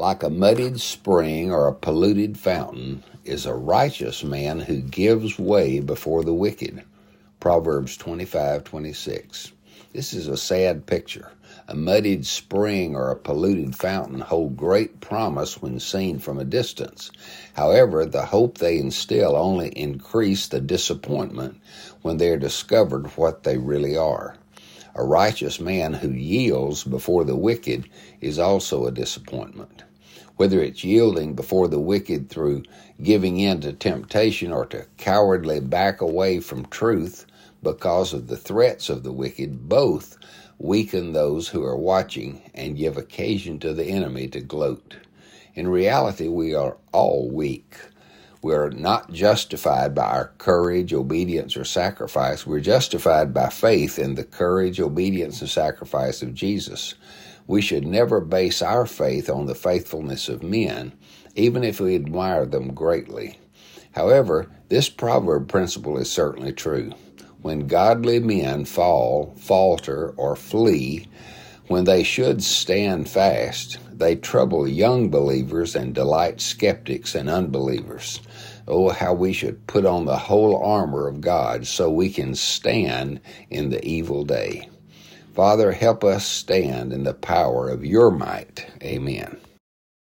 Like a muddied spring or a polluted fountain is a righteous man who gives way before the wicked. Proverbs 25:26. This is a sad picture. A muddied spring or a polluted fountain hold great promise when seen from a distance. However, the hope they instill only increase the disappointment when they are discovered what they really are. A righteous man who yields before the wicked is also a disappointment whether it's yielding before the wicked through giving in to temptation or to cowardly back away from truth because of the threats of the wicked, both weaken those who are watching and give occasion to the enemy to gloat. In reality, we are all weak. We're not justified by our courage, obedience, or sacrifice. We're justified by faith in the courage, obedience, and sacrifice of Jesus. We should never base our faith on the faithfulness of men, even if we admire them greatly. However, this proverb principle is certainly true. When godly men fall, falter, or flee, when they should stand fast, they trouble young believers and delight skeptics and unbelievers. Oh, how we should put on the whole armor of God so we can stand in the evil day. Father, help us stand in the power of your might. Amen.